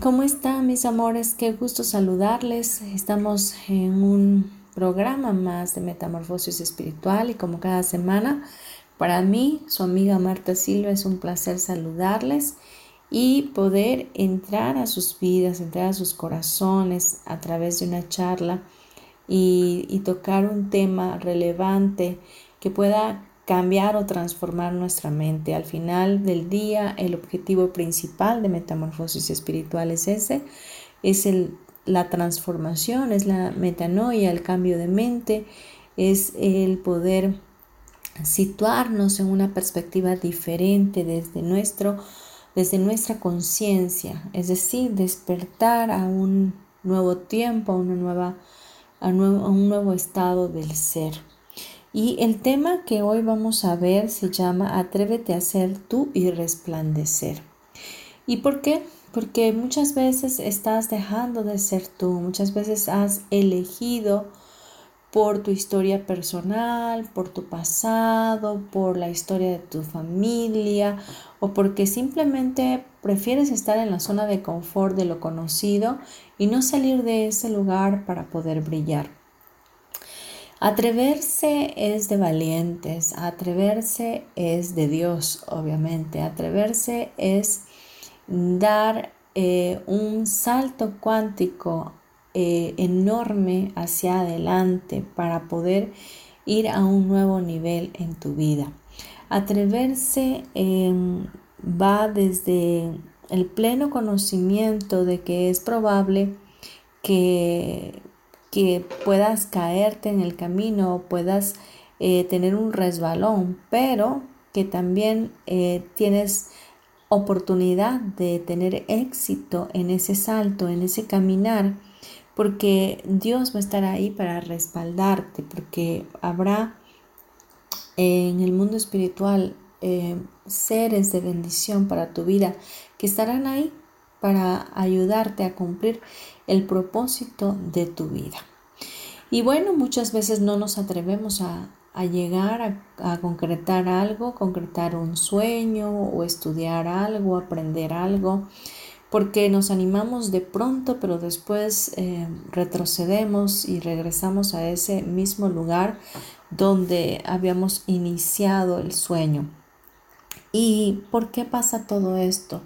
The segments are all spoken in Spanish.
¿Cómo están mis amores? Qué gusto saludarles. Estamos en un programa más de Metamorfosis Espiritual y como cada semana, para mí, su amiga Marta Silva, es un placer saludarles y poder entrar a sus vidas, entrar a sus corazones a través de una charla y tocar un tema relevante que pueda cambiar o transformar nuestra mente. Al final del día, el objetivo principal de metamorfosis espiritual es ese, es el, la transformación, es la metanoia, el cambio de mente, es el poder situarnos en una perspectiva diferente desde nuestro desde nuestra conciencia, es decir, despertar a un nuevo tiempo, a una nueva a, un nuevo estado del ser. Y el tema que hoy vamos a ver se llama Atrévete a ser tú y resplandecer. ¿Y por qué? Porque muchas veces estás dejando de ser tú, muchas veces has elegido por tu historia personal, por tu pasado, por la historia de tu familia o porque simplemente prefieres estar en la zona de confort de lo conocido y no salir de ese lugar para poder brillar. Atreverse es de valientes, atreverse es de Dios, obviamente. Atreverse es dar eh, un salto cuántico eh, enorme hacia adelante para poder ir a un nuevo nivel en tu vida. Atreverse em, va desde el pleno conocimiento de que es probable que que puedas caerte en el camino puedas eh, tener un resbalón, pero que también eh, tienes oportunidad de tener éxito en ese salto, en ese caminar, porque Dios va a estar ahí para respaldarte, porque habrá en el mundo espiritual eh, seres de bendición para tu vida que estarán ahí para ayudarte a cumplir el propósito de tu vida. Y bueno, muchas veces no nos atrevemos a, llegar a, concretar algo, concretar un sueño o estudiar algo, aprender algo, porque nos animamos de pronto, pero después eh, retrocedemos y regresamos a ese mismo lugar donde habíamos iniciado el sueño. ¿Y por qué pasa todo esto?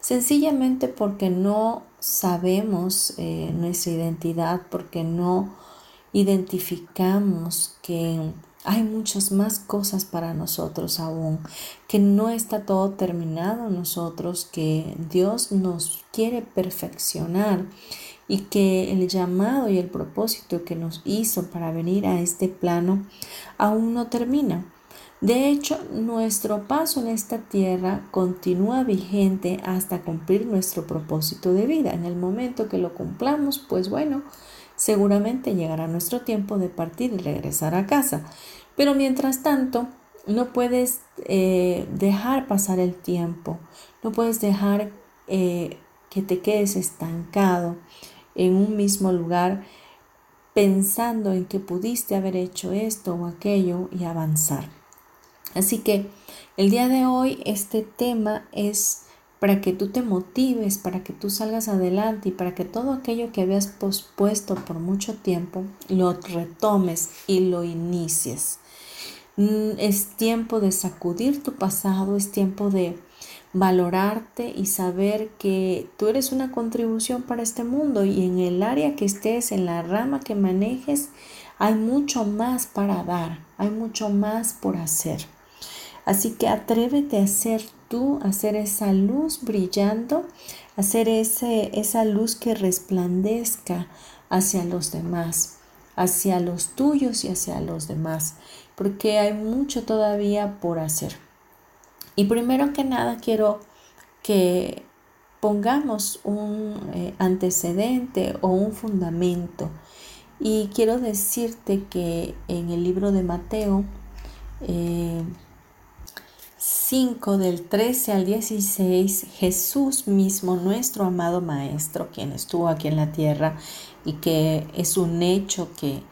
Sencillamente porque no sabemos eh, nuestra identidad, porque no identificamos que hay muchas más cosas para nosotros aún, que no está todo terminado en nosotros, que Dios nos quiere perfeccionar y que el llamado y el propósito que nos hizo para venir a este plano aún no termina. De hecho, nuestro paso en esta tierra continúa vigente hasta cumplir nuestro propósito de vida. En el momento que lo cumplamos, pues bueno, seguramente llegará nuestro tiempo de partir y regresar a casa. Pero mientras tanto, no puedes eh, dejar pasar el tiempo, no puedes dejar eh, que te quedes estancado en un mismo lugar pensando en que pudiste haber hecho esto o aquello y avanzar. Así que el día de hoy este tema es para que tú te motives, para que tú salgas adelante y para que todo aquello que habías pospuesto por mucho tiempo lo retomes y lo inicies. Mm, es tiempo de sacudir tu pasado, es tiempo de valorarte y saber que tú eres una contribución para este mundo y en el área que estés, en la rama que manejes, hay mucho más para dar, hay mucho más por hacer. Así que atrévete a ser tú, a ser esa luz brillando, a ser ese, esa luz que resplandezca hacia los demás, hacia los tuyos y hacia los demás, porque hay mucho todavía por hacer. Y primero que nada quiero que pongamos un eh, antecedente o un fundamento. Y quiero decirte que en el libro de Mateo 5 eh, del 13 al 16, Jesús mismo, nuestro amado Maestro, quien estuvo aquí en la tierra y que es un hecho que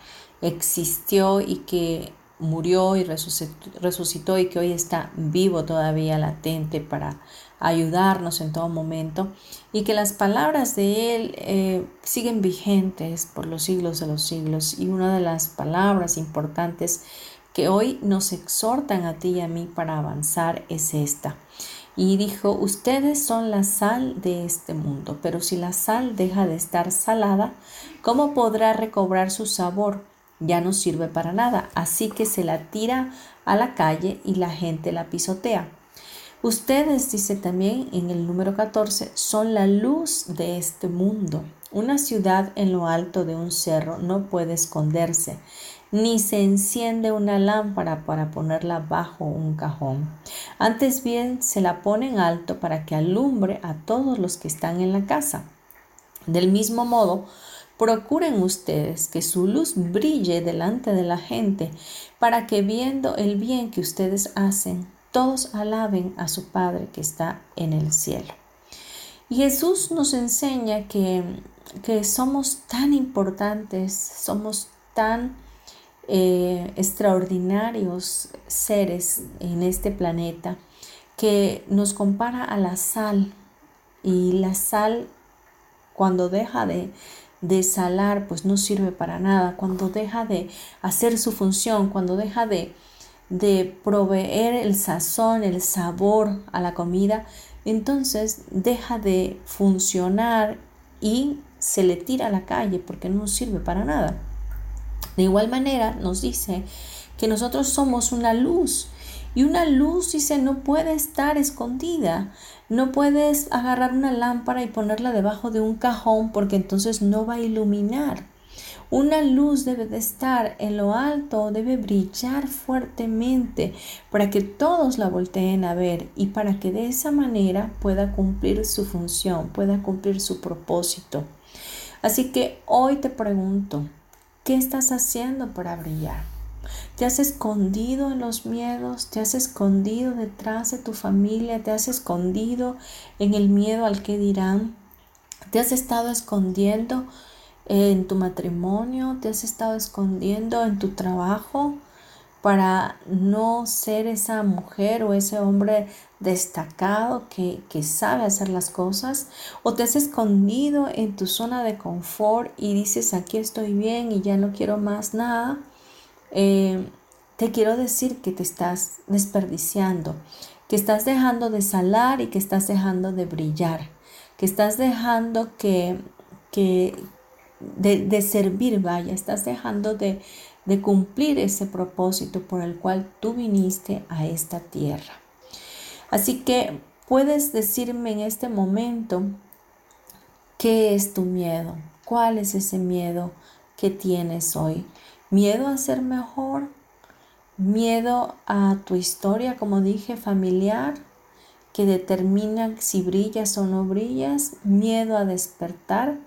existió y que murió y resucitó, y que hoy está vivo todavía, latente para ayudarnos en todo momento y que las palabras de Él eh, siguen vigentes por los siglos de los siglos. Y una de las palabras importantes que hoy nos exhortan a ti y a mí para avanzar es esta. Y dijo, ustedes son la sal de este mundo, pero si la sal deja de estar salada, ¿cómo podrá recobrar su sabor? ya no sirve para nada, así que se la tira a la calle y la gente la pisotea. Ustedes, dice también en el número 14, son la luz de este mundo. Una ciudad en lo alto de un cerro no puede esconderse, ni se enciende una lámpara para ponerla bajo un cajón. Antes bien se la pone en alto para que alumbre a todos los que están en la casa. Del mismo modo, Procuren ustedes que su luz brille delante de la gente, para que viendo el bien que ustedes hacen, todos alaben a su Padre que está en el cielo. Jesús nos enseña que, que somos tan importantes, somos tan eh, extraordinarios seres en este planeta, que nos compara a la sal. Y la sal, cuando deja de, de salar, pues no sirve para nada. Cuando deja de hacer su función, cuando deja de, de proveer el sazón, el sabor a la comida, entonces deja de funcionar y se le tira a la calle porque no sirve para nada. De igual manera nos dice que nosotros somos una luz y una luz, dice, no puede estar escondida. No puedes agarrar una lámpara y ponerla debajo de un cajón porque entonces no va a iluminar. Una luz debe de estar en lo alto, debe brillar fuertemente para que todos la volteen a ver y para que de esa manera pueda cumplir su función, pueda cumplir su propósito. Así que hoy te pregunto, ¿qué estás haciendo para brillar? Te has escondido en los miedos, te has escondido detrás de tu familia, te has escondido en el miedo al que dirán, te has estado escondiendo en tu matrimonio, te has estado escondiendo en tu trabajo para no ser esa mujer o ese hombre destacado que, que, sabe hacer las cosas o te has escondido en tu zona de confort y dices aquí estoy bien y ya no quiero más nada eh, te quiero decir que te estás desperdiciando, que estás dejando de salar y que estás dejando de brillar, que estás dejando que, que de, servir, vaya, estás dejando de, de cumplir ese propósito por el cual tú viniste a esta tierra. Así que puedes decirme en este momento qué es tu miedo, cuál es ese miedo que tienes hoy miedo a ser mejor, miedo a tu historia, como dije, familiar, que determina si brillas o no brillas, miedo a despertar,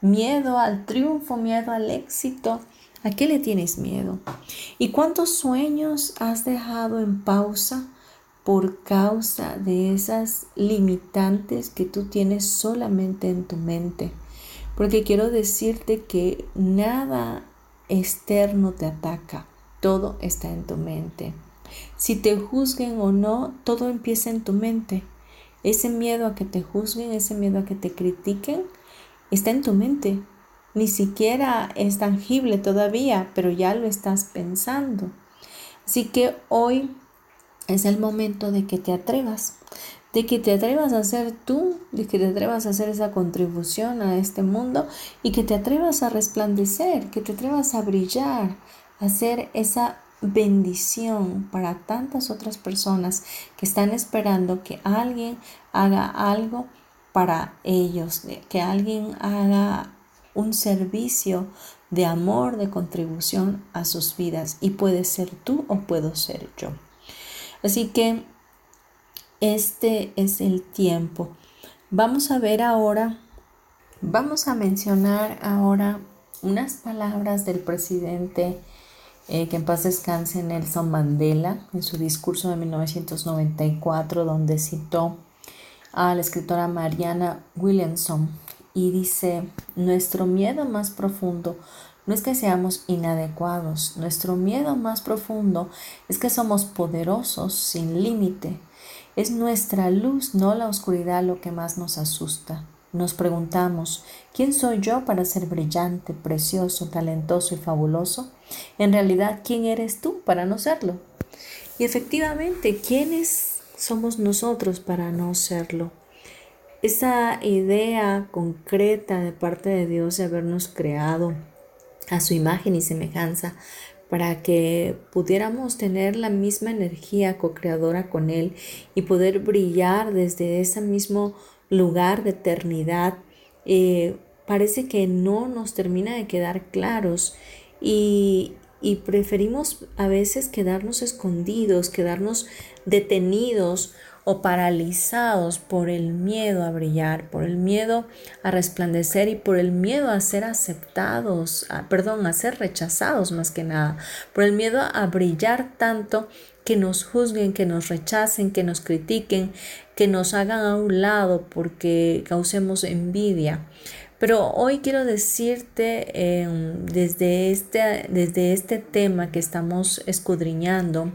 miedo al triunfo, miedo al éxito. ¿A qué le tienes miedo? ¿Y cuántos sueños has dejado en pausa por causa de esas limitantes que tú tienes solamente en tu mente? Porque quiero decirte que nada externo te ataca, todo está en tu mente. Si te juzguen o no, todo empieza en tu mente. Ese miedo a que te juzguen, ese miedo a que te critiquen, está en tu mente. Ni siquiera es tangible todavía, pero ya lo estás pensando. Así que hoy es el momento de que te atrevas, de que te atrevas a ser tú, de que te atrevas a hacer esa contribución a este mundo y que te atrevas a resplandecer, que te atrevas a brillar, a hacer esa bendición para tantas otras personas que están esperando que alguien haga algo para ellos, que alguien haga un servicio de amor, de contribución a sus vidas. Y puede ser tú o puedo ser yo. Así que este es el tiempo. Vamos a ver ahora, vamos a mencionar ahora unas palabras del presidente eh, que en paz descanse Nelson Mandela en su discurso de 1994 donde citó a la escritora Mariana Williamson y dice, nuestro miedo más profundo no es que seamos inadecuados, nuestro miedo más profundo es que somos poderosos sin límite. Es nuestra luz, no la oscuridad, lo que más nos asusta. Nos preguntamos, ¿quién soy yo para ser brillante, precioso, talentoso y fabuloso? En realidad, ¿quién eres tú para no serlo? Y efectivamente, ¿quiénes somos nosotros para no serlo? Esa idea concreta de parte de Dios de habernos creado a su imagen y semejanza para que pudiéramos tener la misma energía co-creadora con Él y poder brillar desde ese mismo lugar de eternidad, eh, parece que no nos termina de quedar claros y, y preferimos a veces quedarnos escondidos, quedarnos detenidos o paralizados por el miedo a brillar, por el miedo a resplandecer y por el miedo a ser aceptados, perdón, a ser rechazados más que nada, por el miedo a brillar tanto que nos juzguen, que nos rechacen, que nos critiquen, que nos hagan a un lado porque causemos envidia. Pero hoy quiero decirte em, desde, este, desde este tema que estamos escudriñando,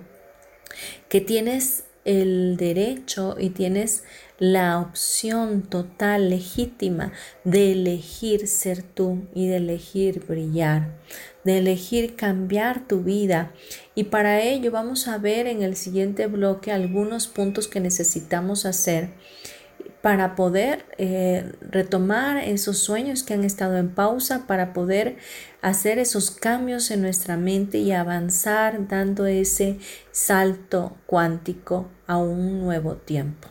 que tienes el derecho y tienes la opción total, legítima, de elegir ser tú y de elegir brillar, de elegir cambiar tu vida. Y para ello vamos a ver en el siguiente bloque algunos puntos que necesitamos hacer para poder eh, retomar esos sueños que han estado en pausa, para poder hacer esos cambios en nuestra mente y avanzar dando ese salto cuántico a un nuevo tiempo.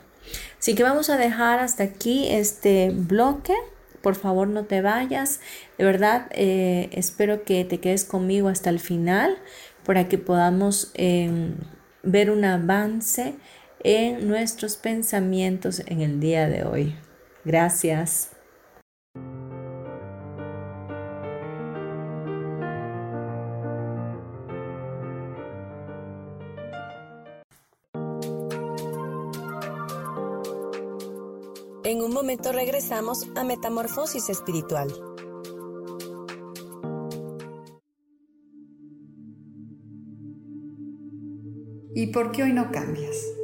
Así que vamos a dejar hasta aquí este bloque. Por favor no te vayas. De verdad eh, espero que te quedes conmigo hasta el final para que podamos em, ver un avance en nuestros pensamientos en el día de hoy. Gracias. En un momento regresamos a Metamorfosis Espiritual. ¿Y por qué hoy no cambias?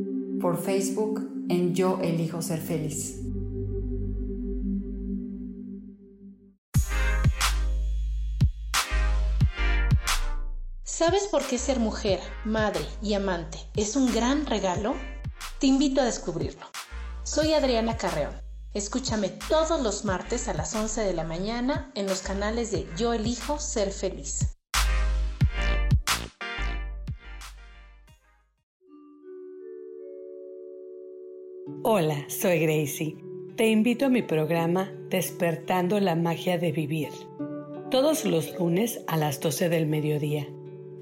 por Facebook en Yo Elijo Ser Feliz. ¿Sabes por qué ser mujer, madre y amante es un gran regalo? Te invito a descubrirlo. Soy Adriana Carreón. Escúchame todos los martes a las 11 de la mañana en los canales de Yo Elijo Ser Feliz. Hola, soy Gracie. Te invito a mi programa Despertando la Magia de Vivir. Todos los lunes a las 12 del mediodía.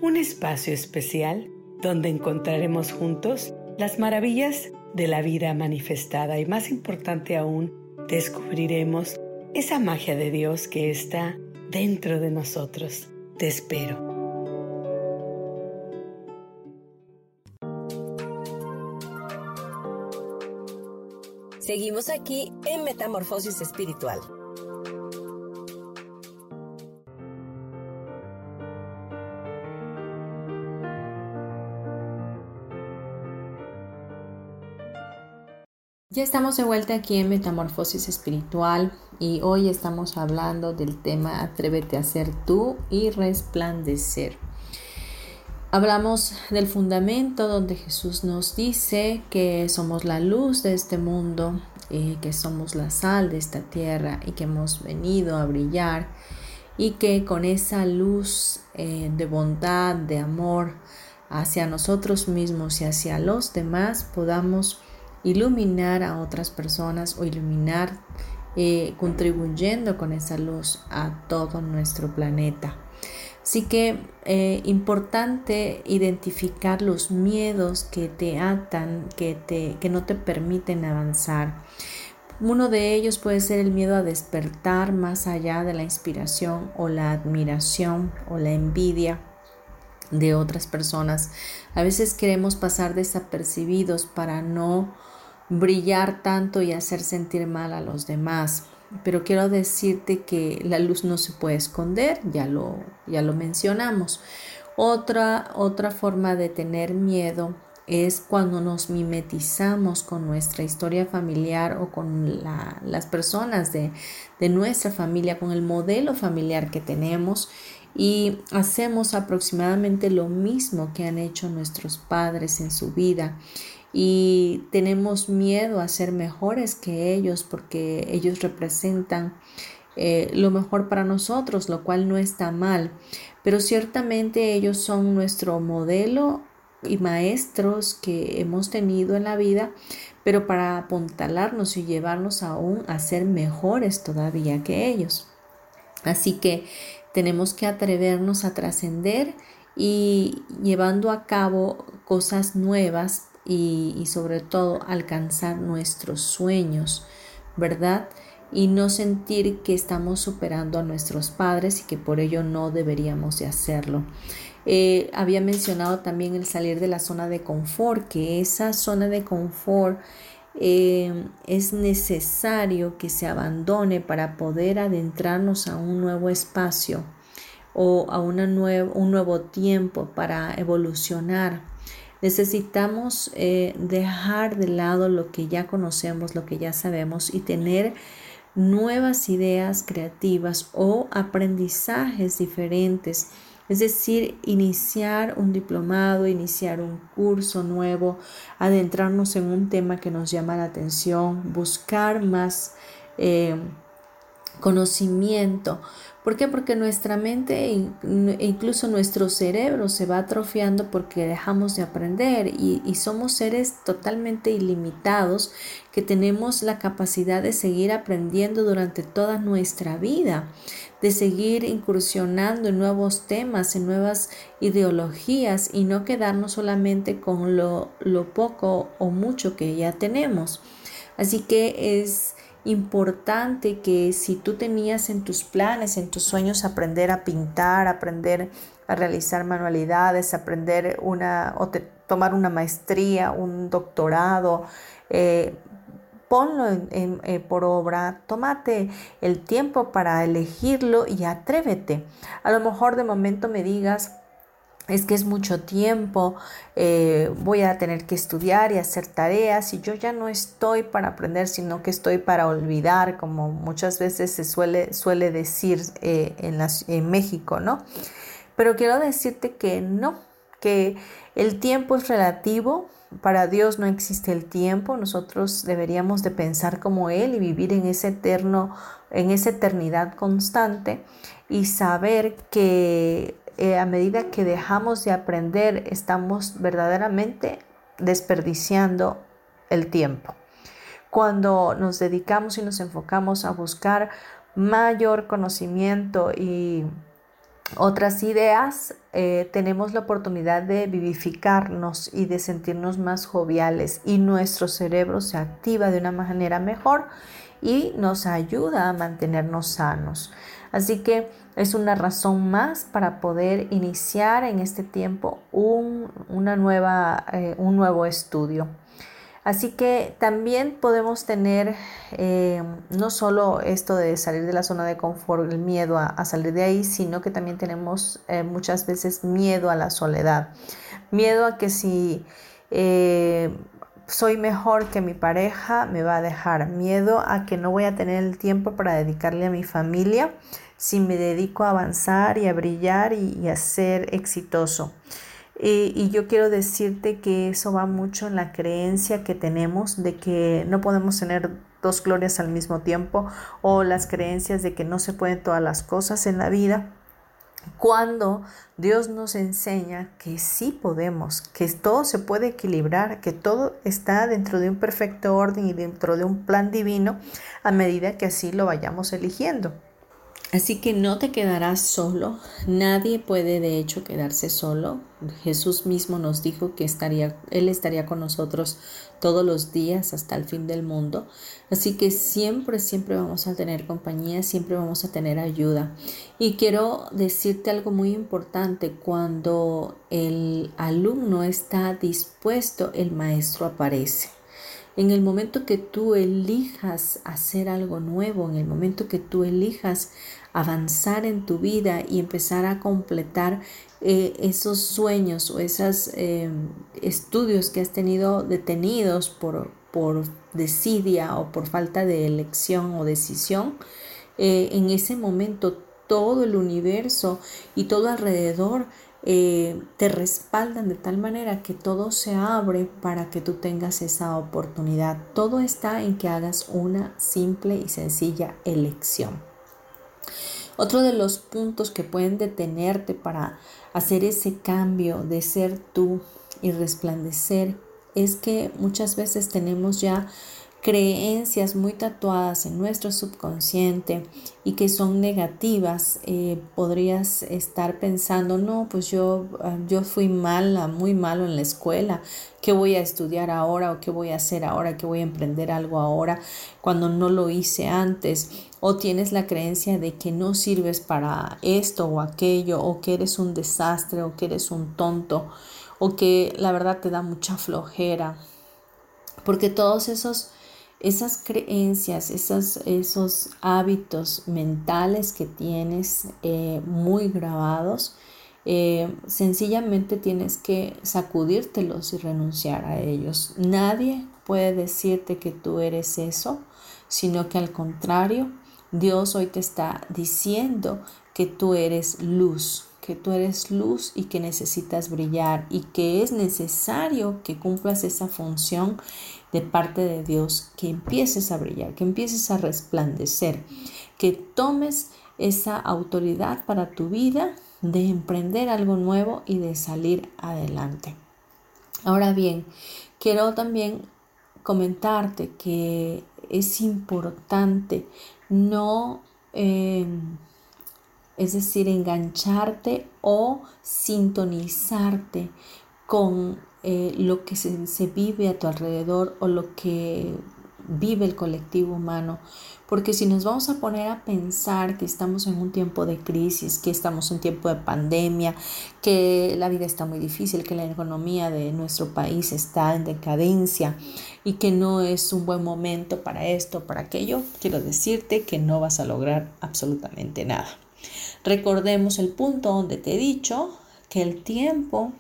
Un espacio especial donde encontraremos juntos las maravillas de la vida manifestada y más importante aún, descubriremos esa magia de Dios que está dentro de nosotros. Te espero. Seguimos aquí en Metamorfosis Espiritual. Ya estamos de vuelta aquí en Metamorfosis Espiritual y hoy estamos hablando del tema Atrévete a ser tú y resplandecer. Hablamos del fundamento donde Jesús nos dice que somos la luz de este mundo, y que somos la sal de esta tierra y que hemos venido a brillar y que con esa luz eh, de bondad, de amor hacia nosotros mismos y hacia los demás podamos iluminar a otras personas o iluminar eh, contribuyendo con esa luz a todo nuestro planeta. Así que eh, importante identificar los miedos que te atan, que, te, que no te permiten avanzar. Uno de ellos puede ser el miedo a despertar más allá de la inspiración o la admiración o la envidia de otras personas. A veces queremos pasar desapercibidos para no brillar tanto y hacer sentir mal a los demás. Pero quiero decirte que la luz no se puede esconder, ya lo, ya lo mencionamos. Otra, otra forma de tener miedo es cuando nos mimetizamos con nuestra historia familiar o con las personas de, de nuestra familia, con el modelo familiar que tenemos y hacemos aproximadamente lo mismo que han hecho nuestros padres en su vida y tenemos miedo a ser mejores que ellos porque ellos representan eh, lo mejor para nosotros, lo cual no está mal, pero ciertamente ellos son nuestro modelo y maestros que hemos tenido en la vida, pero para apuntalarnos y llevarnos aún a ser mejores todavía que ellos. Así que tenemos que atrevernos a trascender y llevando a cabo cosas nuevas y, sobre todo alcanzar nuestros sueños, ¿verdad? Y no sentir que estamos superando a nuestros padres y que por ello no deberíamos de hacerlo. Eh, había mencionado también el salir de la zona de confort, que esa zona de confort eh, es necesario que se abandone para poder adentrarnos a un nuevo espacio o a una un nuevo tiempo para evolucionar Necesitamos eh, dejar de lado lo que ya conocemos, lo que ya sabemos y tener nuevas ideas creativas o aprendizajes diferentes. Es decir, iniciar un diplomado, iniciar un curso nuevo, adentrarnos en un tema que nos llama la atención, buscar más eh, conocimiento ¿Por qué? Porque nuestra mente e incluso nuestro cerebro se va atrofiando porque dejamos de aprender y, y, somos seres totalmente ilimitados que tenemos la capacidad de seguir aprendiendo durante toda nuestra vida, de seguir incursionando en nuevos temas, en nuevas ideologías y no quedarnos solamente con lo, lo poco o mucho que ya tenemos. Así que es importante que si tú tenías en tus planes, en tus sueños aprender a pintar, aprender a realizar manualidades, aprender una o tomar una maestría, un doctorado, eh, ponlo eh, por obra, tómate el tiempo para elegirlo y atrévete. A lo mejor de momento me digas, es que es mucho tiempo, eh, voy a tener que estudiar y hacer tareas y yo ya no estoy para aprender, sino que estoy para olvidar, como muchas veces se suele, suele decir eh, en, en México, ¿no? Pero quiero decirte que no, que el tiempo es relativo, para Dios no existe el tiempo, nosotros deberíamos de pensar como Él y vivir en ese eterno, en esa eternidad constante y saber que eh, a medida que dejamos de aprender, estamos verdaderamente desperdiciando el tiempo. Cuando nos dedicamos y nos enfocamos a buscar mayor conocimiento y otras ideas, eh, tenemos la oportunidad de vivificarnos y de sentirnos más joviales y nuestro cerebro se activa de una manera mejor y nos ayuda a mantenernos sanos. Así que es una razón más para poder iniciar en este tiempo un, una nueva, eh, un nuevo estudio. Así que también podemos tener eh, no solo esto de salir de la zona de confort, el miedo a, salir de ahí, sino que también tenemos eh, muchas veces miedo a la soledad. Miedo a que si soy mejor que mi pareja, me va a dejar. Miedo a que no voy a tener el tiempo para dedicarle a mi familia si me dedico a avanzar y a brillar y a ser exitoso. Eh, y yo quiero decirte que eso va mucho en la creencia que tenemos de que no podemos tener dos glorias al mismo tiempo o las creencias de que no se pueden todas las cosas en la vida. Cuando Dios nos enseña que sí podemos, que todo se puede equilibrar, que todo está dentro de un perfecto orden y dentro de un plan divino a medida que así lo vayamos eligiendo. Así que no te quedarás solo, nadie puede de hecho quedarse solo. Jesús mismo nos dijo que estaría, Él estaría con nosotros todos los días hasta el fin del mundo. Así que siempre, siempre vamos a tener compañía, siempre vamos a tener ayuda. Y quiero decirte algo muy importante, cuando el alumno está dispuesto, el maestro aparece. En el momento que tú elijas hacer algo nuevo, en el momento que tú elijas avanzar en tu vida y empezar a completar eh, esos sueños o esos em, estudios que has tenido detenidos por, por desidia o por falta de elección o decisión, eh, en ese momento todo el universo y todo alrededor eh, te respaldan de tal manera que todo se abre para que tú tengas esa oportunidad. Todo está en que hagas una simple y sencilla elección. Otro de los puntos que pueden detenerte para hacer ese cambio de ser tú y resplandecer es que muchas veces tenemos ya creencias muy tatuadas en nuestro subconsciente y que son negativas, eh, podrías estar pensando, no, pues yo, ah, yo fui mala, muy malo en la escuela, ¿qué voy a estudiar ahora o qué voy a hacer ahora, qué voy a emprender algo ahora cuando no lo hice antes? O tienes la creencia de que no sirves para esto o aquello, o que eres un desastre, o que eres un tonto, o que la verdad te da mucha flojera. Porque todos esos esas creencias, esos, esos hábitos mentales que tienes eh, muy grabados, eh, sencillamente tienes que sacudírtelos y renunciar a ellos. Nadie puede decirte que tú eres eso, sino que al contrario, Dios hoy te está diciendo que tú eres luz, que tú eres luz y que necesitas brillar y que es necesario que cumplas esa función de parte de Dios, que empieces a brillar, que empieces a resplandecer, que tomes esa autoridad para tu vida de emprender algo nuevo y de salir adelante. Ahora bien, quiero también comentarte que es importante no, em, es decir, engancharte o sintonizarte con eh, lo que se, se vive a tu alrededor o lo que vive el colectivo humano. Porque si nos vamos a poner a pensar que estamos en un tiempo de crisis, que estamos en tiempo de pandemia, que la vida está muy difícil, que la economía de nuestro país está en decadencia y que no es un buen momento para esto, para aquello, quiero decirte que no vas a lograr absolutamente nada. Recordemos el punto donde te he dicho que el tiempo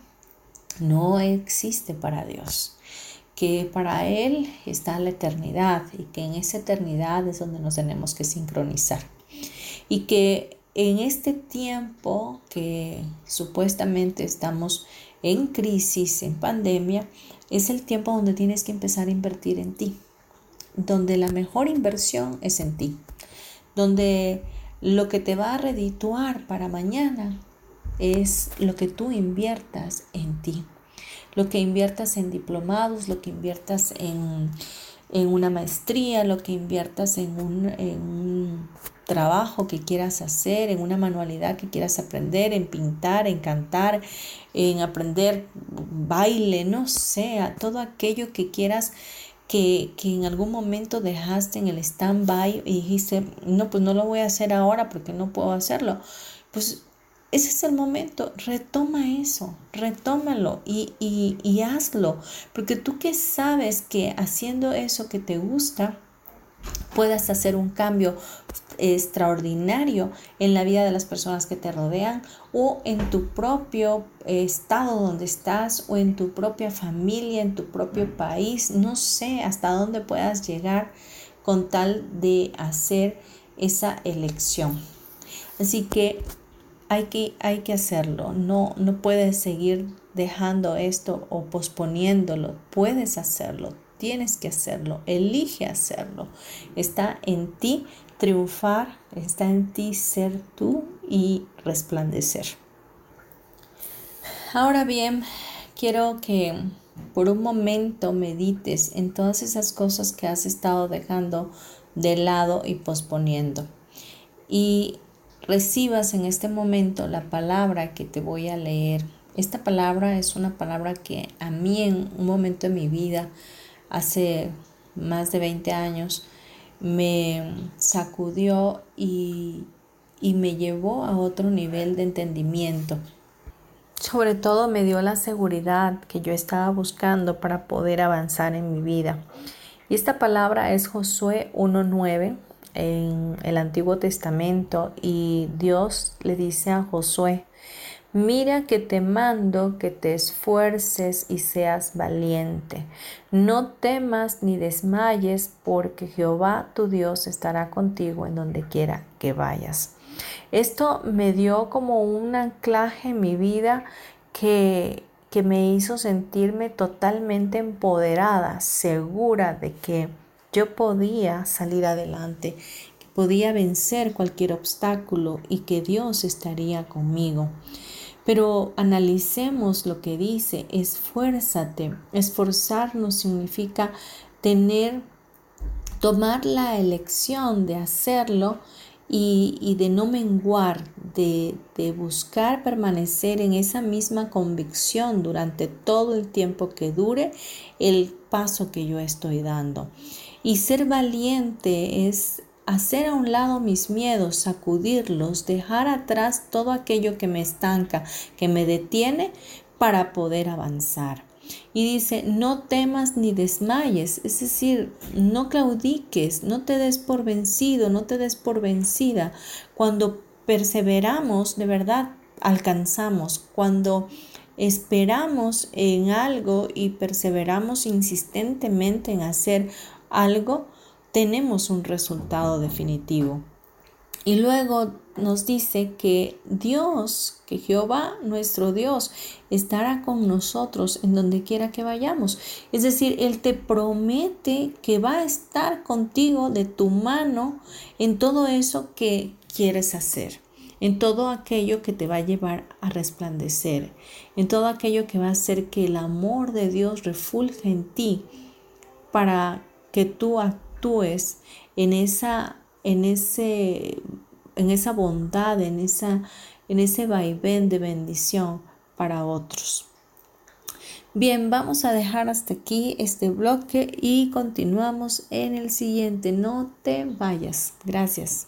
no existe para Dios, que para Él está la eternidad y que en esa eternidad es donde nos tenemos que sincronizar. Y que en este tiempo que supuestamente estamos en crisis, en pandemia, es el tiempo donde tienes que empezar a invertir en ti, donde la mejor inversión es en ti, donde lo que te va a redituar para mañana es lo que tú inviertas en ti. Lo que inviertas en diplomados, lo que inviertas en, una maestría, lo que inviertas en un, trabajo que quieras hacer, en una manualidad que quieras aprender, en pintar, en cantar, en aprender baile, no sé, todo aquello que quieras que, que, en algún momento dejaste en el stand-by y dijiste, no, pues no lo voy a hacer ahora porque no puedo hacerlo. Pues ese es el momento, retoma eso, retómalo y, y, hazlo, porque tú que sabes que haciendo eso que te gusta, puedas hacer un cambio extraordinario en la vida de las personas que te rodean o en tu propio estado donde estás o en tu propia familia, en tu propio país, no sé hasta dónde puedas llegar con tal de hacer esa elección. Así que hay que, hay que hacerlo, no, no puedes seguir dejando esto o posponiéndolo, puedes hacerlo, tienes que hacerlo, elige hacerlo. Está en ti triunfar, está en ti ser tú y resplandecer. Ahora bien, quiero que por un momento medites en todas esas cosas que has estado dejando de lado y posponiendo. Y recibas en este momento la palabra que te voy a leer. Esta palabra es una palabra que a mí en un momento de mi vida, hace más de 20 años, me sacudió y, y me llevó a otro nivel de entendimiento. Sobre todo me dio la seguridad que yo estaba buscando para poder avanzar en mi vida. Y esta palabra es Josué 1.9 en el Antiguo Testamento y Dios le dice a Josué, Mira que te mando que te esfuerces y seas valiente. No temas ni desmayes, porque Jehová tu Dios estará contigo en donde quiera que vayas. Esto me dio como un anclaje en mi vida que, que me hizo sentirme totalmente empoderada, segura de que yo podía salir adelante, podía vencer cualquier obstáculo y que Dios estaría conmigo. Pero analicemos lo que dice, esfuérzate. Esforzarnos significa tener, tomar la elección de hacerlo y, de no menguar, de, de buscar permanecer en esa misma convicción durante todo el tiempo que dure el paso que yo estoy dando. Y ser valiente es hacer a un lado mis miedos, sacudirlos, dejar atrás todo aquello que me estanca, que me detiene para poder avanzar. Y dice, no temas ni desmayes, es decir, no claudiques, no te des por vencido, no te des por vencida. Cuando perseveramos, de verdad, alcanzamos. Cuando esperamos en algo y perseveramos insistentemente en hacer algo, tenemos un resultado definitivo. Y luego nos dice que Dios, que Jehová, nuestro Dios, estará con nosotros en donde quiera que vayamos. Es decir, Él te promete que va a estar contigo de tu mano en todo eso que quieres hacer, en todo aquello que te va a llevar a resplandecer, en todo aquello que va a hacer que el amor de Dios refulge en ti para que tú actúes en esa, en ese, en esa bondad, en, esa, en ese vaivén de bendición para otros. Bien, vamos a dejar hasta aquí este bloque y continuamos en el siguiente. No te vayas. Gracias.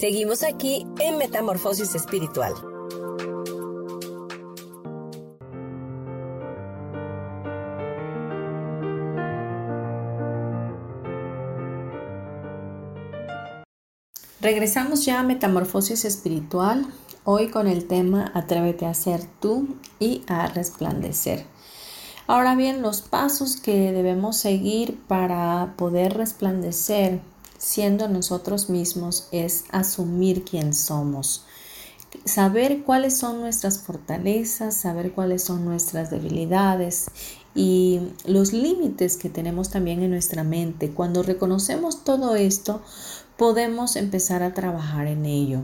Seguimos aquí en Metamorfosis Espiritual. Regresamos ya a Metamorfosis Espiritual, hoy con el tema Atrévete a ser tú y a resplandecer. Ahora bien, los pasos que debemos seguir para poder resplandecer siendo nosotros mismos es asumir quién somos. Saber cuáles son nuestras fortalezas, saber cuáles son nuestras debilidades y los límites que tenemos también en nuestra mente. Cuando reconocemos todo esto, podemos empezar a trabajar en ello.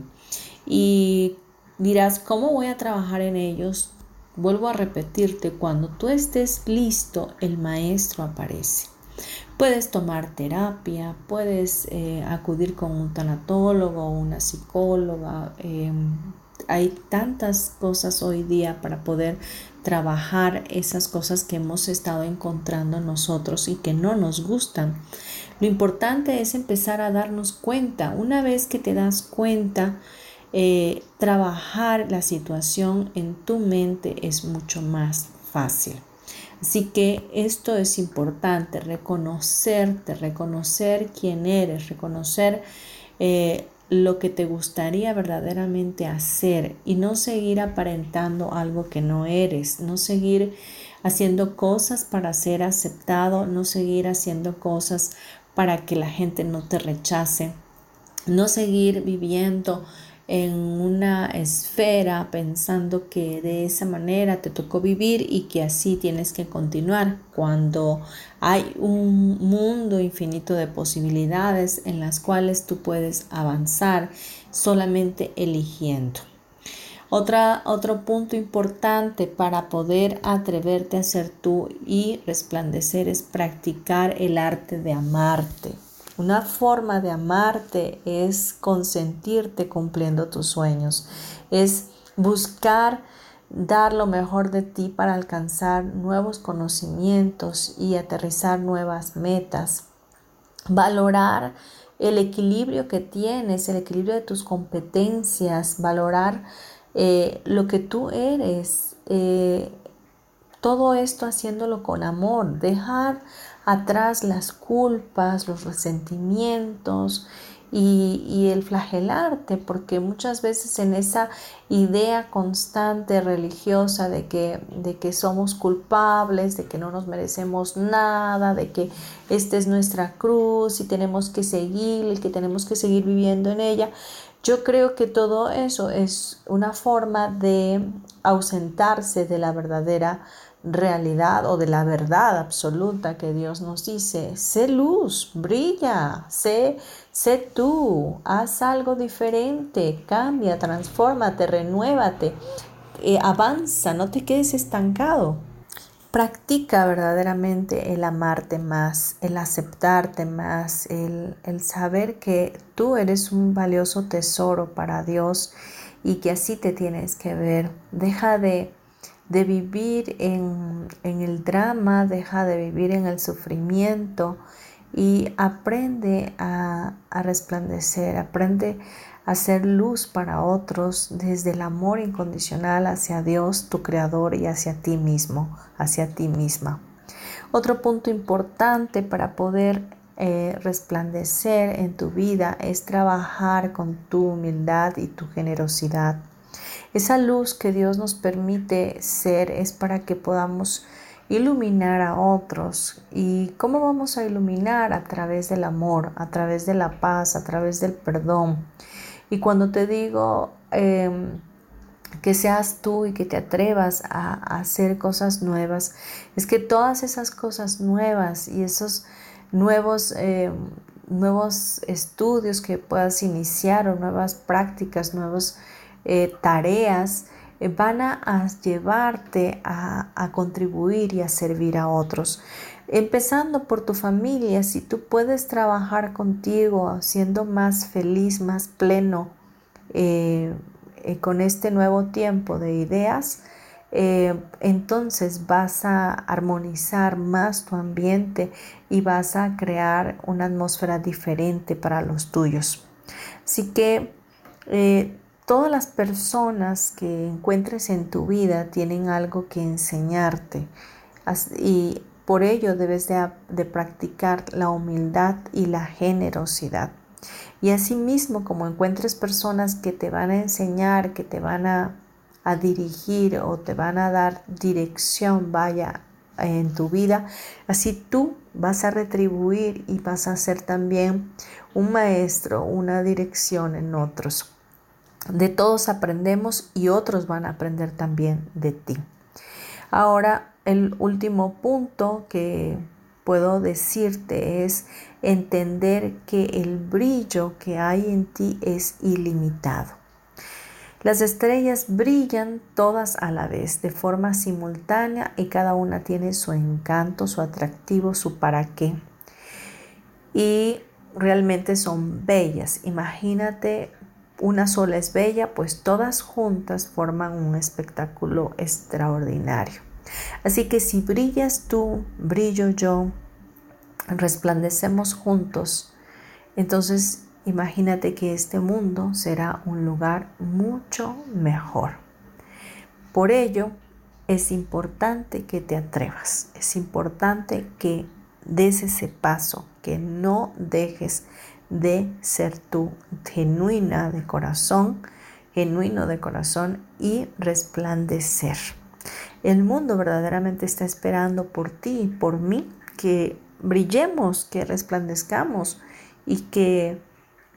Y dirás, ¿cómo voy a trabajar en ellos? Vuelvo a repetirte, cuando tú estés listo, el maestro aparece. Puedes tomar terapia, puedes eh, acudir con un tanatólogo, una psicóloga. Em, hay tantas cosas hoy día para poder trabajar esas cosas que hemos estado encontrando nosotros y que no nos gustan. Lo importante es empezar a darnos cuenta. Una vez que te das cuenta, eh, trabajar la situación en tu mente es mucho más fácil. Así que esto es importante, reconocerte, reconocer quién eres, reconocer eh, lo que te gustaría verdaderamente hacer y no seguir aparentando algo que no eres, no seguir haciendo cosas para ser aceptado, no seguir haciendo cosas para que la gente no te rechace, no seguir viviendo en una esfera pensando que de esa manera te tocó vivir y que así tienes que continuar cuando hay un mundo infinito de posibilidades en las cuales tú puedes avanzar solamente eligiendo. Otra, otro punto importante para poder atreverte a ser tú y resplandecer es practicar el arte de amarte. Una forma de amarte es consentirte cumpliendo tus sueños, es buscar dar lo mejor de ti para alcanzar nuevos conocimientos y aterrizar nuevas metas. Valorar el equilibrio que tienes, el equilibrio de tus competencias, valorar eh, lo que tú eres, eh, todo esto haciéndolo con amor, dejar atrás las culpas, los resentimientos y, el flagelarte, porque muchas veces en esa idea constante religiosa de que, de que somos culpables, de que no nos merecemos nada, de que esta es nuestra cruz y tenemos que seguir, y que tenemos que seguir viviendo en ella, yo creo que todo eso es una forma de ausentarse de la verdadera realidad o de la verdad absoluta que Dios nos dice. Sé luz, brilla, sé, sé tú, haz algo diferente, cambia, transfórmate, renuévate, eh, avanza, no te quedes estancado. Practica verdaderamente el amarte más, el aceptarte más, el, el saber que tú eres un valioso tesoro para Dios y que así te tienes que ver. Deja de de vivir en, el drama, deja de vivir en el sufrimiento y aprende a, a resplandecer, aprende a ser luz para otros desde el amor incondicional hacia Dios, tu Creador, y hacia ti mismo, hacia ti misma. Otro punto importante para poder eh, resplandecer en tu vida es trabajar con tu humildad y tu generosidad. Esa luz que Dios nos permite ser es para que podamos iluminar a otros. ¿Y cómo vamos a iluminar? A través del amor, a través de la paz, a través del perdón. Y cuando te digo em, que seas tú y que te atrevas a, hacer cosas nuevas, es que todas esas cosas nuevas y esos nuevos... Em, nuevos estudios que puedas iniciar o nuevas prácticas, nuevos eh, tareas eh, van a, llevarte a, contribuir y a servir a otros. Empezando por tu familia, si tú puedes trabajar contigo siendo más feliz, más pleno eh, con este nuevo tiempo de ideas, entonces vas a armonizar más tu ambiente y vas a crear una atmósfera diferente para los tuyos. Así que todas las personas que encuentres en tu vida tienen algo que enseñarte y por ello debes de, practicar la humildad y la generosidad. Y asimismo, como encuentres personas que te van a enseñar, que te van a, a dirigir o te van a dar dirección, vaya, en tu vida, así tú vas a retribuir y vas a ser también un maestro, una dirección en otros. De todos aprendemos y otros van a aprender también de ti. Ahora, el último punto que puedo decirte es entender que el brillo que hay en ti es ilimitado. Las estrellas brillan todas a la vez, de forma simultánea, y cada una tiene su encanto, su atractivo, su para qué. Y realmente son bellas. Imagínate, una sola es bella, pues todas juntas forman un espectáculo extraordinario. Así que si brillas tú, brillo yo, resplandecemos juntos, entonces imagínate que este mundo será un lugar mucho mejor. Por ello, es importante que te atrevas, es importante que des ese paso, que no dejes de ser tú genuina de corazón, genuino de corazón y resplandecer. El mundo verdaderamente está esperando por ti y por mí que brillemos, que resplandezcamos y que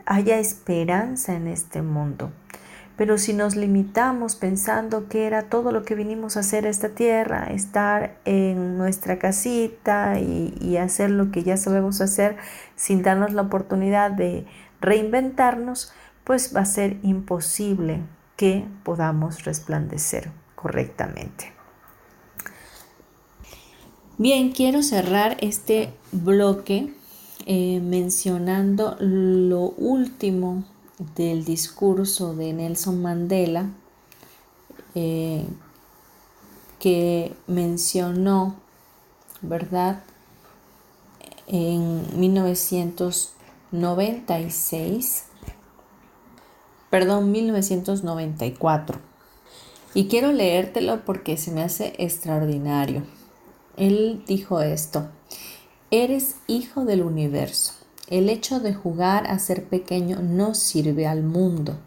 haya esperanza en este mundo. Pero si nos limitamos pensando que era todo lo que vinimos a hacer a esta tierra, estar en nuestra casita y, hacer lo que ya sabemos hacer sin darnos la oportunidad de reinventarnos, pues va a ser imposible que podamos resplandecer correctamente. Bien, quiero cerrar este bloque eh, mencionando lo último del discurso de Nelson Mandela, eh, que mencionó, ¿verdad? En 1996, perdón, 1994. Y quiero leértelo porque se me hace extraordinario. Él dijo esto. Eres hijo del universo. El hecho de jugar a ser pequeño no sirve al mundo.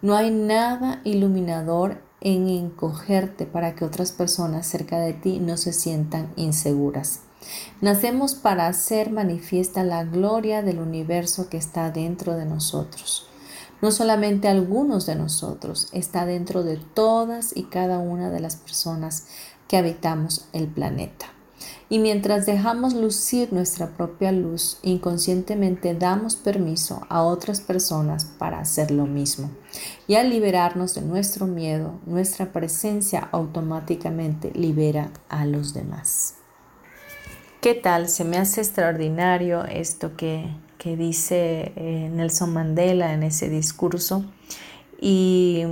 No hay nada iluminador en encogerte para que otras personas cerca de ti no se sientan inseguras. Nacemos para hacer manifiesta la gloria del universo que está dentro de nosotros. No solamente algunos de nosotros, está dentro de todas y cada una de las personas que habitamos el planeta. Y mientras dejamos lucir nuestra propia luz, inconscientemente damos permiso a otras personas para hacer lo mismo. Y al liberarnos de nuestro miedo, nuestra presencia automáticamente libera a los demás. ¿Qué tal? Se me hace extraordinario esto que, que dice eh, Nelson Mandela en ese discurso. Y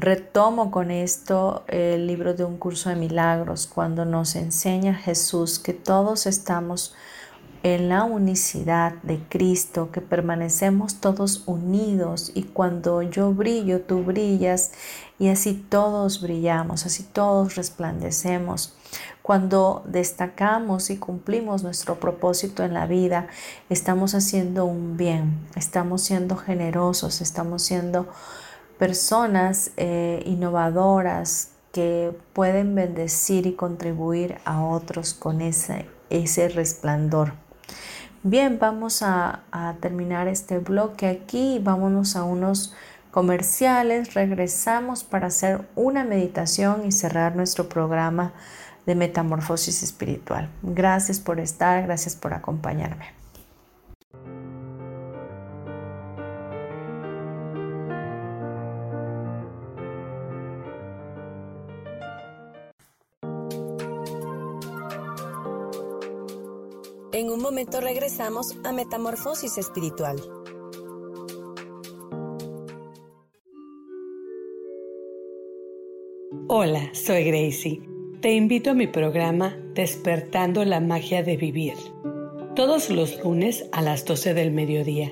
Retomo con esto el libro de un curso de milagros cuando nos enseña Jesús que todos estamos en la unicidad de Cristo, que permanecemos todos unidos y cuando yo brillo, tú brillas y así todos brillamos, así todos resplandecemos. Cuando destacamos y cumplimos nuestro propósito en la vida, estamos haciendo un bien, estamos siendo generosos, estamos siendo personas eh, innovadoras que pueden bendecir y contribuir a otros con ese, ese resplandor. Bien, vamos a, a terminar este bloque aquí. Vámonos a unos comerciales. Regresamos para hacer una meditación y cerrar nuestro programa de metamorfosis espiritual. Gracias por estar, gracias por acompañarme. En un momento regresamos a Metamorfosis Espiritual. Hola, soy Gracie. Te invito a mi programa Despertando la Magia de Vivir. Todos los lunes a las 12 del mediodía.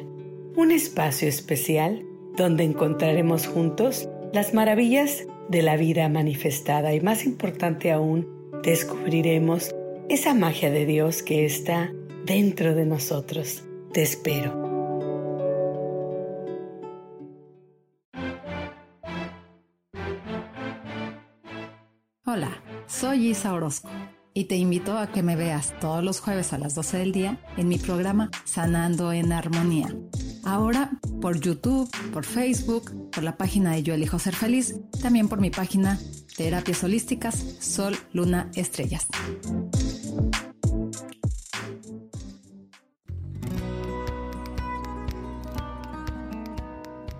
Un espacio especial donde encontraremos juntos las maravillas de la vida manifestada y más importante aún, descubriremos esa magia de Dios que está dentro de nosotros. Te espero. Hola, soy Isa Orozco y te invito a que me veas todos los jueves a las 12 del día en mi programa Sanando en Armonía. Ahora por YouTube, por Facebook, por la página de Yo Elijo Ser Feliz, también por mi página Terapias Holísticas Sol, Luna, Estrellas.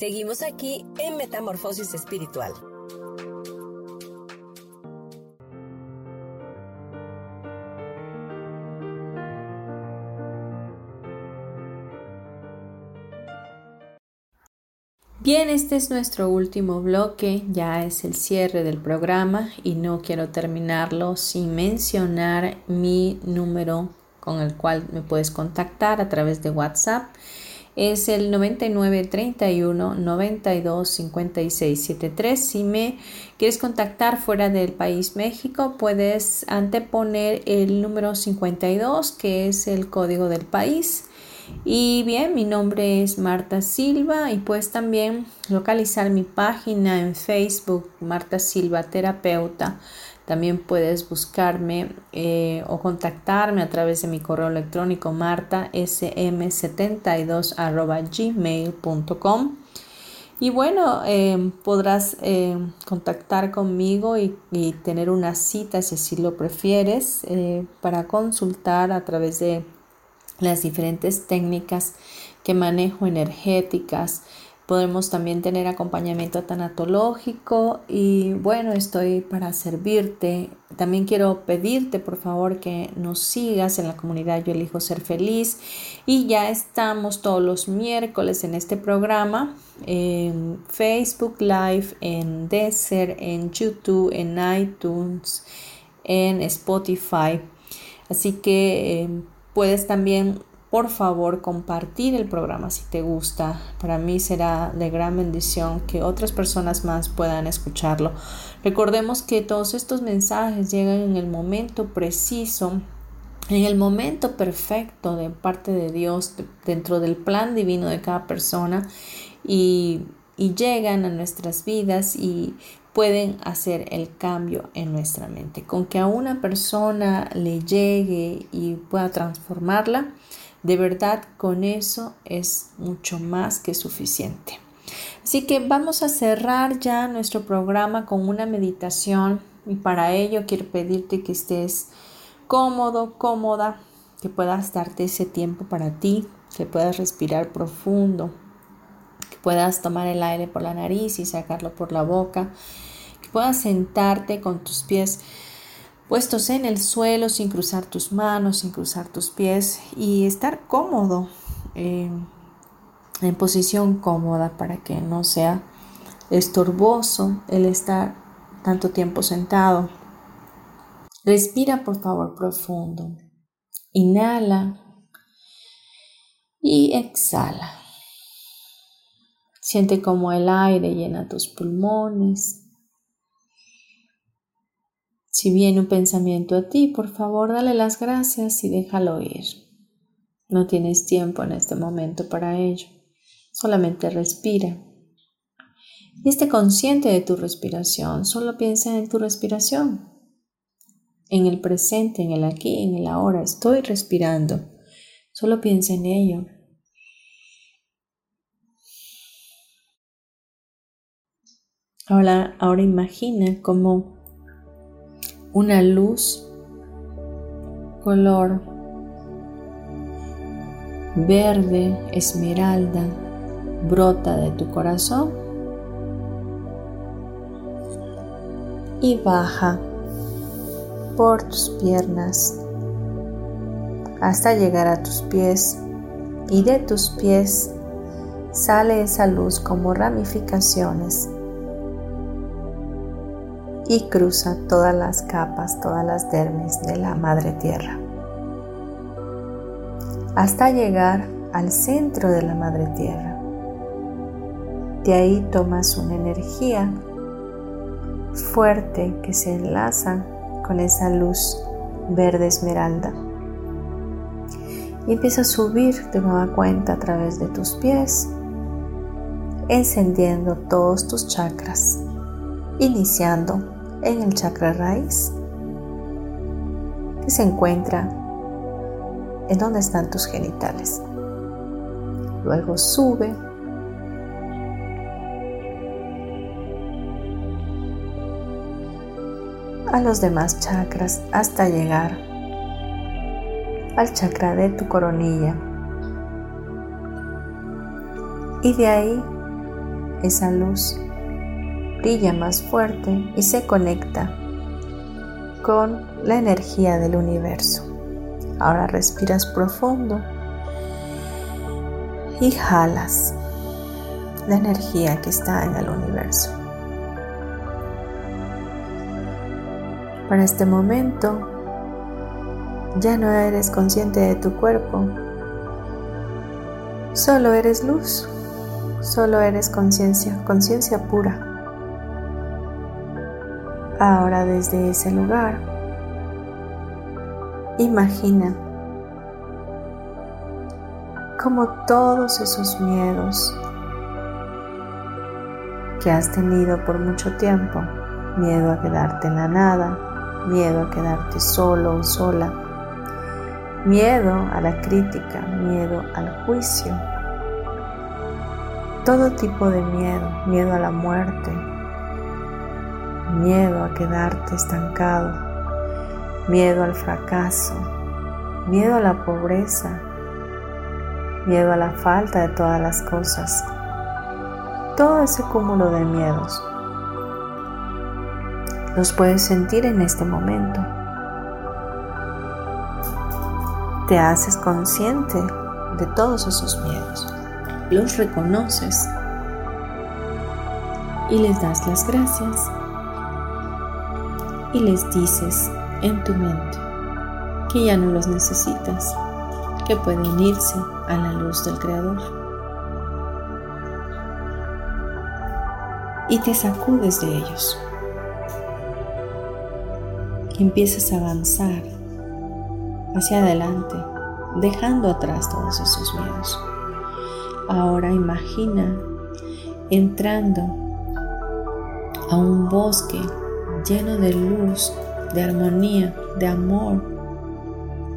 Seguimos aquí en Metamorfosis Espiritual. Bien, este es nuestro último bloque, ya es el cierre del programa y no quiero terminarlo sin mencionar mi número con el cual me puedes contactar a través de WhatsApp. Es el 9931 92 56 73. Si me quieres contactar fuera del país México, puedes anteponer el número 52, que es el código del país y bien, mi nombre es Marta Silva y puedes también localizar mi página en Facebook, Marta Silva Terapeuta. También puedes buscarme eh, o contactarme a través de mi correo electrónico martasm72 gmail.com. Y bueno, eh, podrás eh, contactar conmigo y, y, tener una cita si así lo prefieres para consultar a través de las diferentes técnicas que manejo energéticas. Podemos también tener acompañamiento tanatológico y bueno, estoy para servirte. También quiero pedirte por favor que nos sigas en la comunidad Yo elijo ser feliz y ya estamos todos los miércoles en este programa en Facebook Live, en Desert, en YouTube, en iTunes, en Spotify. Así que eh, Puedes también, por favor, compartir el programa si te gusta. Para mí será de gran bendición que otras personas más puedan escucharlo. Recordemos que todos estos mensajes llegan en el momento preciso en el momento perfecto de parte de Dios dentro del plan divino de cada persona y, y, llegan a nuestras vidas y pueden hacer el cambio en nuestra mente. Con que a una persona le llegue y pueda transformarla, de verdad con eso es mucho más que suficiente. Así que vamos a cerrar ya nuestro programa con una meditación y para ello quiero pedirte que estés cómodo, cómoda, que puedas darte ese tiempo para ti, que puedas respirar profundo, puedas tomar el aire por la nariz y sacarlo por la boca, que puedas sentarte con tus pies puestos en el suelo sin cruzar tus manos, sin cruzar tus pies y estar cómodo, en posición cómoda para que no sea estorboso el estar tanto tiempo sentado. Respira por favor profundo. Inhala y exhala. Siente como el aire llena tus pulmones. Si viene un pensamiento a ti, por favor, dale las gracias y déjalo ir. No tienes tiempo en este momento para ello. Solamente respira. Y esté consciente de tu respiración. Solo piensa en tu respiración. En el presente, en el aquí, en el ahora. Estoy respirando. Solo piensa en ello. Ahora, ahora imagina como una luz color verde esmeralda brota de tu corazón y baja por tus piernas hasta llegar a tus pies. Y de tus pies sale esa luz como ramificaciones y cruza todas las capas, todas las dermis de la madre tierra hasta llegar al centro de la madre tierra. De ahí tomas una energía fuerte que se enlaza con esa luz verde esmeralda y empieza a subir de nueva cuenta a través de tus pies, encendiendo todos tus chakras, iniciando en el chakra raíz que se encuentra en donde están tus genitales. Luego sube a los demás chakras hasta llegar al chakra de tu coronilla. Y de ahí esa luz brilla más fuerte y se conecta con la energía del universo. Ahora respiras profundo y jalas la energía que está en el universo. Para este momento ya no eres consciente de tu cuerpo, solo eres luz, solo eres conciencia, conciencia pura. Ahora desde ese lugar, imagina como todos esos miedos que has tenido por mucho tiempo, miedo a quedarte en la nada, miedo a quedarte solo o sola, miedo a la crítica, miedo al juicio, todo tipo de miedo, miedo a la muerte, miedo a quedarte estancado, miedo al fracaso, miedo a la pobreza, miedo a la falta de todas las cosas, todo ese cúmulo de miedos los puedes sentir en este momento. Te haces consciente de todos esos miedos. Los reconoces y les das las gracias y les dices en tu mente que ya no los necesitas, que pueden irse a la luz del Creador. Y te sacudes de ellos empiezas a avanzar hacia adelante, dejando atrás todos esos miedos. Ahora imagina entrando a un bosque lleno de luz, de armonía, de amor,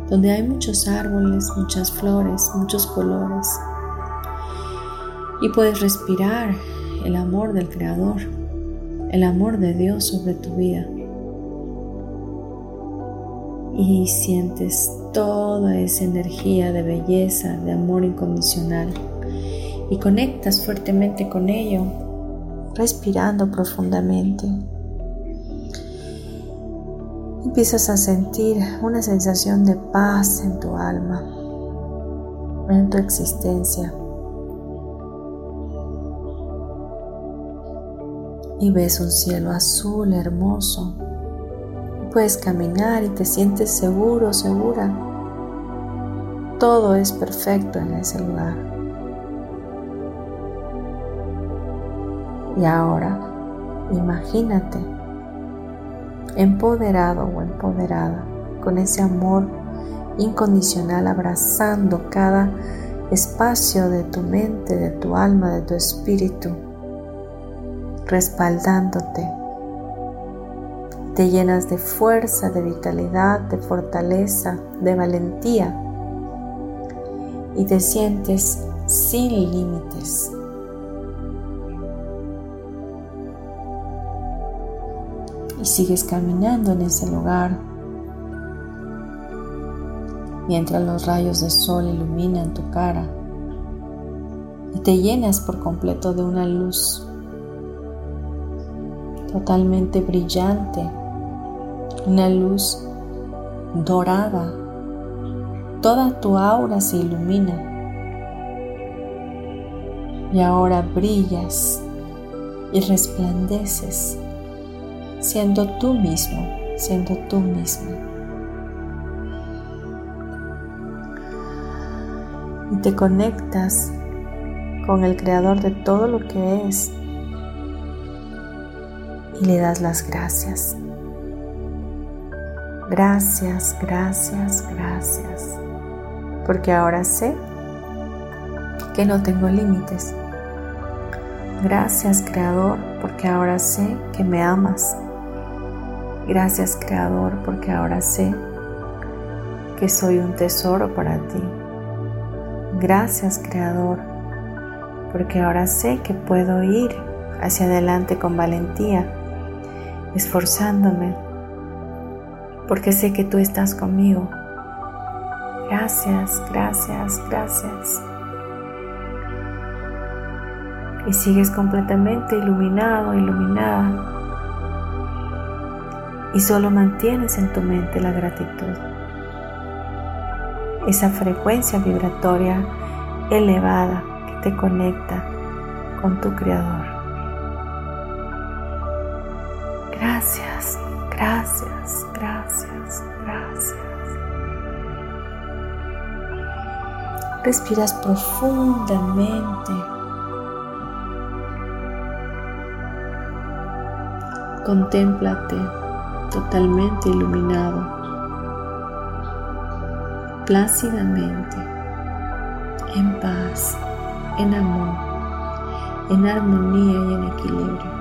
donde hay muchos árboles, muchas flores, muchos colores. Y puedes respirar el amor del Creador, el amor de Dios sobre tu vida y sientes toda esa energía de belleza, de amor incondicional y conectas fuertemente con ello, respirando profundamente. Empiezas a sentir una sensación de paz en tu alma, en tu existencia. Y ves un cielo azul hermoso puedes caminar y te sientes seguro, segura. Todo es perfecto en ese lugar. Y ahora, imagínate empoderado o empoderada con ese amor incondicional abrazando cada espacio de tu mente, de tu alma, de tu espíritu, respaldándote te llenas de fuerza, de vitalidad, de fortaleza, de valentía y te sientes sin límites. Y sigues caminando en ese lugar. mientras los rayos de sol iluminan tu cara y te llenas por completo de una luz totalmente brillante, una luz dorada. Toda tu aura se ilumina y ahora brillas y resplandeces siendo tú mismo, siendo tú mismo. Y te conectas con el creador de todo lo que es y le das las gracias. Gracias, gracias, gracias. Porque ahora sé que no tengo límites. Gracias Creador porque ahora sé que me amas. Gracias Creador porque ahora sé que soy un tesoro para ti. Gracias Creador porque ahora sé que puedo ir hacia adelante con valentía, esforzándome, porque sé que tú estás conmigo. Gracias, gracias, gracias. Y sigues completamente iluminado, iluminada. Y solo mantienes en tu mente la gratitud. Esa frecuencia vibratoria elevada te conecta con tu Creador. Gracias, gracias, gracias, gracias. Respiras profundamente. Contémplate totalmente iluminado, plácidamente, en paz en amor, en armonía y en equilibrio.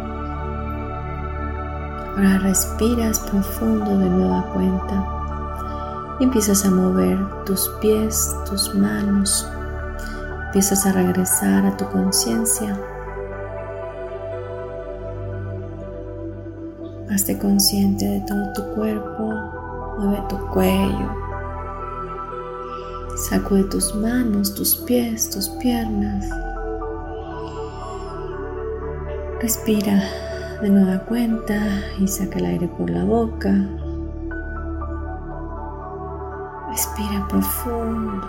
Ahora respiras profundo de nueva cuenta y empiezas a mover tus pies, tus manos. Empiezas a regresar a tu conciencia. Hazte consciente de todo tu cuerpo. Mueve tu cuello, Sacude tus manos, tus pies, tus piernas. Respira de nueva cuenta y saca el aire por la boca. Respira profundo.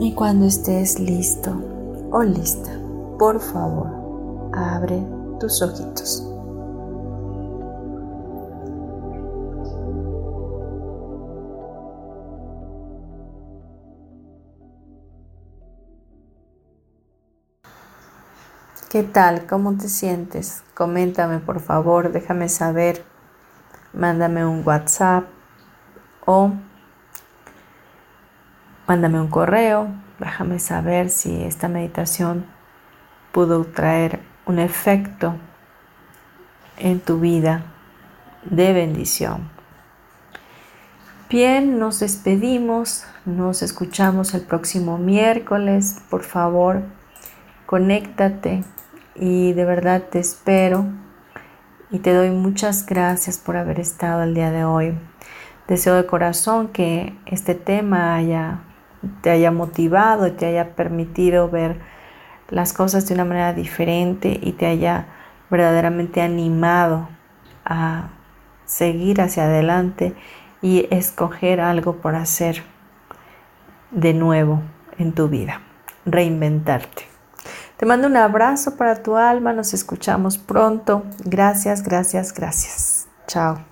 Y cuando estés listo o lista, por favor, abre tus ojitos. ¿Qué tal? ¿Cómo te sientes? Coméntame por favor, déjame saber. Mándame un WhatsApp o mándame un correo. Déjame saber si esta meditación pudo traer un efecto en tu vida de bendición. Bien, nos despedimos, nos escuchamos el próximo miércoles. Por favor, conéctate y de verdad te espero y te doy muchas gracias por haber estado el día de hoy. Deseo de corazón que este tema haya, te haya motivado y te haya permitido ver las cosas de una manera diferente y te haya verdaderamente animado a seguir hacia adelante y escoger algo por hacer de nuevo en tu vida, reinventarte. Te mando un abrazo para tu alma, nos escuchamos pronto. Gracias, gracias, gracias. Chao.